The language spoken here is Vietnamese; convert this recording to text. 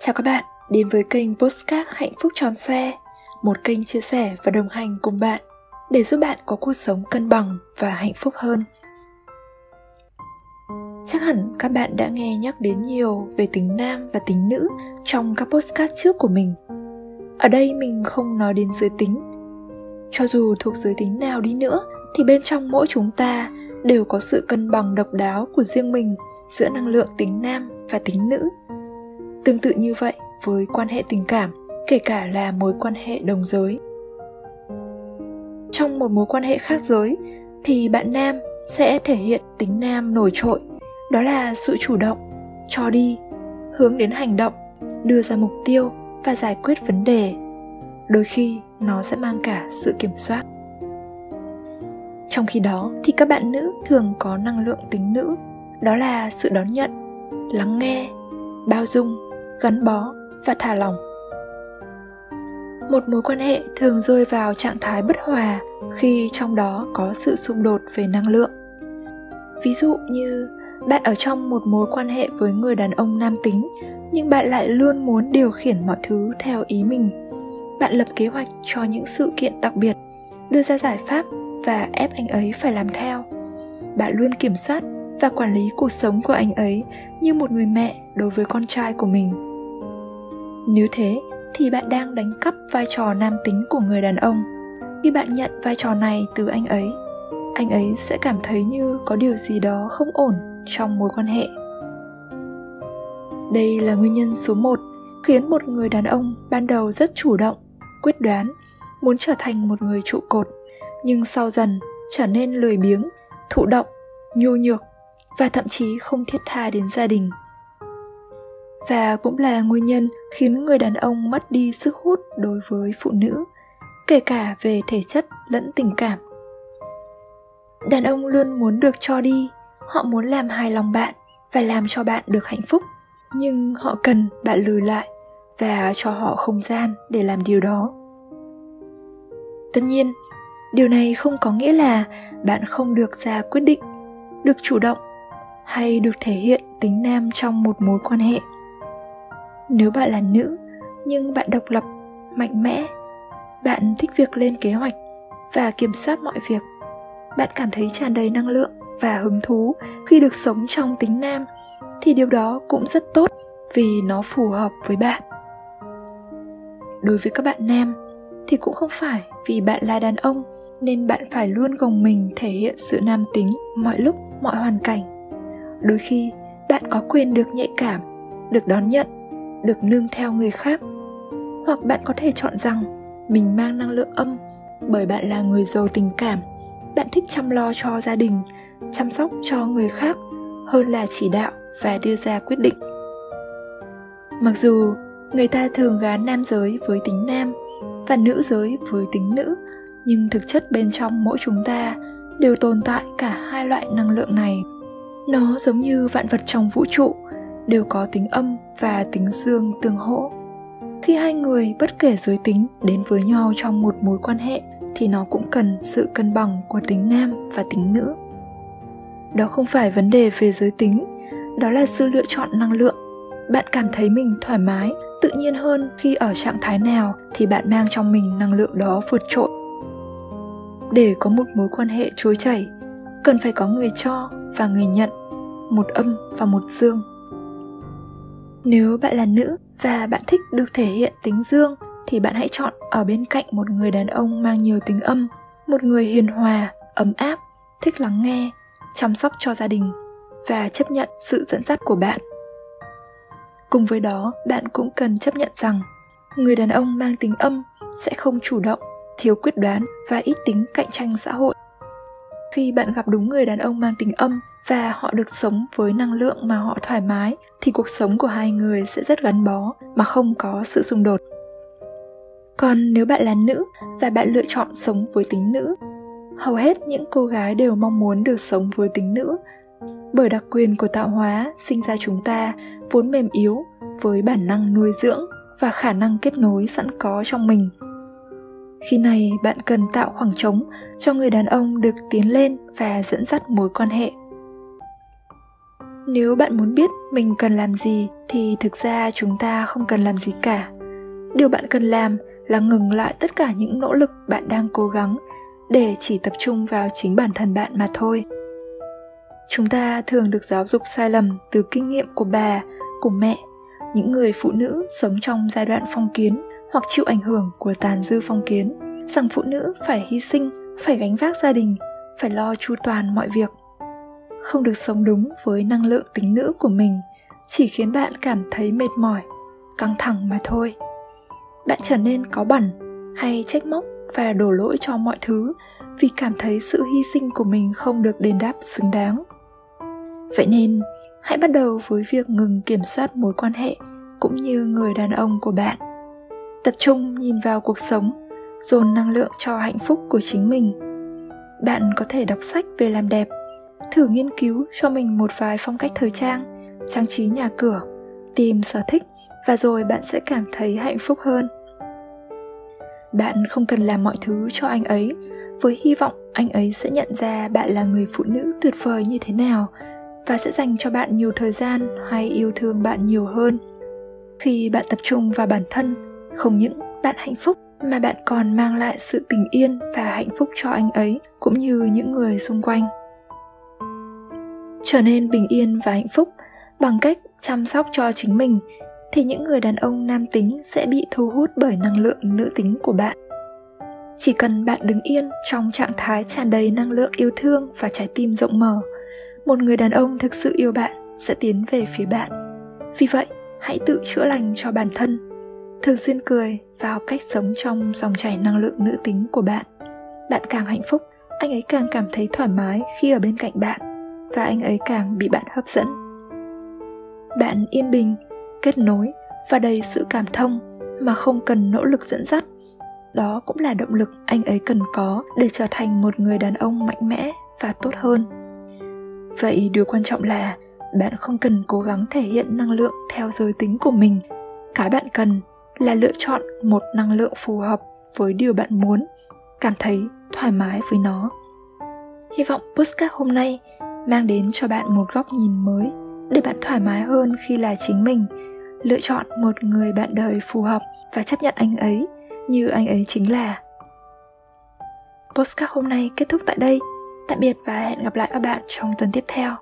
Chào các bạn, đến với kênh Postcard Hạnh Phúc Tròn Xoe Một kênh chia sẻ và đồng hành cùng bạn Để giúp bạn có cuộc sống cân bằng và hạnh phúc hơn. Chắc hẳn các bạn đã nghe nhắc đến nhiều về tính nam và tính nữ trong các postcard trước của mình. Ở đây mình không nói đến giới tính. Cho dù thuộc giới tính nào đi nữa thì bên trong mỗi chúng ta đều có sự cân bằng độc đáo của riêng mình giữa năng lượng tính nam và tính nữ tương tự như vậy với quan hệ tình cảm, kể cả là mối quan hệ đồng giới. Trong một mối quan hệ khác giới, thì bạn nam sẽ thể hiện tính nam nổi trội, đó là sự chủ động, cho đi, hướng đến hành động, đưa ra mục tiêu và giải quyết vấn đề. Đôi khi, nó sẽ mang cả sự kiểm soát. Trong khi đó, thì các bạn nữ thường có năng lượng tính nữ, đó là sự đón nhận, lắng nghe, bao dung gắn bó và thả lỏng. Một mối quan hệ thường rơi vào trạng thái bất hòa khi trong đó có sự xung đột về năng lượng. Ví dụ như, bạn ở trong một mối quan hệ với người đàn ông nam tính, nhưng bạn lại luôn muốn điều khiển mọi thứ theo ý mình. Bạn lập kế hoạch cho những sự kiện đặc biệt, đưa ra giải pháp và ép anh ấy phải làm theo. Bạn luôn kiểm soát và quản lý cuộc sống của anh ấy như một người mẹ đối với con trai của mình nếu thế, thì bạn đang đánh cắp vai trò nam tính của người đàn ông. Khi bạn nhận vai trò này từ anh ấy anh ấy sẽ cảm thấy như có điều gì đó không ổn trong mối quan hệ. Đây là nguyên nhân số một khiến một người đàn ông ban đầu rất chủ động, quyết đoán, muốn trở thành một người trụ cột, nhưng sau dần trở nên lười biếng, thụ động nhu nhược và thậm chí không thiết tha đến gia đình và cũng là nguyên nhân khiến người đàn ông mất đi sức hút đối với phụ nữ, kể cả về thể chất lẫn tình cảm. Đàn ông luôn muốn được cho đi, họ muốn làm hài lòng bạn và làm cho bạn được hạnh phúc. Nhưng họ cần bạn lùi lại và cho họ không gian để làm điều đó. Tất nhiên, điều này không có nghĩa là bạn không được ra quyết định, được chủ động hay được thể hiện tính nam trong một mối quan hệ nếu bạn là nữ, nhưng bạn độc lập, mạnh mẽ, bạn thích việc lên kế hoạch và kiểm soát mọi việc, bạn cảm thấy tràn đầy năng lượng và hứng thú khi được sống trong tính nam, thì điều đó cũng rất tốt vì nó phù hợp với bạn. Đối với các bạn nam, thì cũng không phải vì bạn là đàn ông nên bạn phải luôn gồng mình thể hiện sự nam tính mọi lúc, mọi hoàn cảnh. Đôi khi, bạn có quyền được nhạy cảm, được đón nhận được nương theo người khác. Hoặc bạn có thể chọn rằng mình mang năng lượng âm bởi bạn là người giàu tình cảm. Bạn thích chăm lo cho gia đình, chăm sóc cho người khác hơn là chỉ đạo và đưa ra quyết định. Mặc dù người ta thường gán nam giới với tính nam và nữ giới với tính nữ, nhưng thực chất bên trong mỗi chúng ta đều tồn tại cả hai loại năng lượng này. Nó giống như vạn vật trong vũ trụ đều có tính âm và tính dương tương hỗ khi hai người bất kể giới tính đến với nhau trong một mối quan hệ, thì nó cũng cần sự cân bằng của tính nam và tính nữ. Đó không phải vấn đề về giới tính, đó là sự lựa chọn năng lượng. Bạn cảm thấy mình thoải mái, tự nhiên hơn khi ở trạng thái nào thì bạn mang trong mình năng lượng đó vượt trội. Để có một mối quan hệ trôi chảy, cần phải có người cho và người nhận, một âm và một dương nếu bạn là nữ và bạn thích được thể hiện tính dương, thì bạn hãy chọn ở bên cạnh một người đàn ông mang nhiều tính âm, một người hiền hòa, ấm áp, thích lắng nghe, chăm sóc cho gia đình và chấp nhận sự dẫn dắt của bạn. Cùng với đó, bạn cũng cần chấp nhận rằng người đàn ông mang tính âm sẽ không chủ động, thiếu quyết đoán và ít tính cạnh tranh xã hội khi bạn gặp đúng người đàn ông mang tính âm và họ được sống với năng lượng mà họ thoải mái, thì cuộc sống của hai người sẽ rất gắn bó mà không có sự xung đột. Còn nếu bạn là nữ và bạn lựa chọn sống với tính nữ, hầu hết những cô gái đều mong muốn được sống với tính nữ. Bởi đặc quyền của tạo hóa sinh ra chúng ta vốn mềm yếu với bản năng nuôi dưỡng và khả năng kết nối sẵn có trong mình khi này, bạn cần tạo khoảng trống cho người đàn ông được tiến lên và dẫn dắt mối quan hệ. Nếu bạn muốn biết mình cần làm gì thì thực ra chúng ta không cần làm gì cả. Điều bạn cần làm là ngừng lại tất cả những nỗ lực bạn đang cố gắng để chỉ tập trung vào chính bản thân bạn mà thôi. Chúng ta thường được giáo dục sai lầm từ kinh nghiệm của bà, của mẹ, những người phụ nữ sống trong giai đoạn phong kiến hoặc chịu ảnh hưởng của tàn dư phong kiến. Rằng phụ nữ phải hy sinh, phải gánh vác gia đình, phải lo chu toàn mọi việc. Không được sống đúng với năng lượng tính nữ của mình chỉ khiến bạn cảm thấy mệt mỏi, căng thẳng mà thôi. Bạn trở nên có bẩn hay trách móc và đổ lỗi cho mọi thứ vì cảm thấy sự hy sinh của mình không được đền đáp xứng đáng. Vậy nên, hãy bắt đầu với việc ngừng kiểm soát mối quan hệ cũng như người đàn ông của bạn tập trung nhìn vào cuộc sống, dồn năng lượng cho hạnh phúc của chính mình. Bạn có thể đọc sách về làm đẹp, thử nghiên cứu cho mình một vài phong cách thời trang trang trí nhà cửa, tìm sở thích và rồi bạn sẽ cảm thấy hạnh phúc hơn. Bạn không cần làm mọi thứ cho anh ấy, với hy vọng anh ấy sẽ nhận ra bạn là người phụ nữ tuyệt vời như thế nào và sẽ dành cho bạn nhiều thời gian hay yêu thương bạn nhiều hơn. Khi bạn tập trung vào bản thân không những bạn hạnh phúc, mà bạn còn mang lại sự bình yên và hạnh phúc cho anh ấy, cũng như những người xung quanh. Trở nên bình yên và hạnh phúc bằng cách chăm sóc cho chính mình, thì những người đàn ông nam tính sẽ bị thu hút bởi năng lượng nữ tính của bạn. Chỉ cần bạn đứng yên trong trạng thái tràn đầy năng lượng yêu thương và trái tim rộng mở, một người đàn ông thực sự yêu bạn sẽ tiến về phía bạn. Vì vậy, hãy tự chữa lành cho bản thân thường xuyên cười và học cách sống trong dòng chảy năng lượng nữ tính của bạn. Bạn càng hạnh phúc, anh ấy càng cảm thấy thoải mái khi ở bên cạnh bạn và anh ấy càng bị bạn hấp dẫn. Bạn yên bình, kết nối và đầy sự cảm thông mà không cần nỗ lực dẫn dắt. Đó cũng là động lực anh ấy cần có để trở thành một người đàn ông mạnh mẽ và tốt hơn. Vậy điều quan trọng là bạn không cần cố gắng thể hiện năng lượng theo giới tính của mình. Cái bạn cần là lựa chọn một năng lượng phù hợp với điều bạn muốn, cảm thấy thoải mái với nó. Hy vọng postcard hôm nay mang đến cho bạn một góc nhìn mới để bạn thoải mái hơn khi là chính mình, lựa chọn một người bạn đời phù hợp và chấp nhận anh ấy như anh ấy chính là. Postcard hôm nay kết thúc tại đây. Tạm biệt và hẹn gặp lại các bạn trong tuần tiếp theo.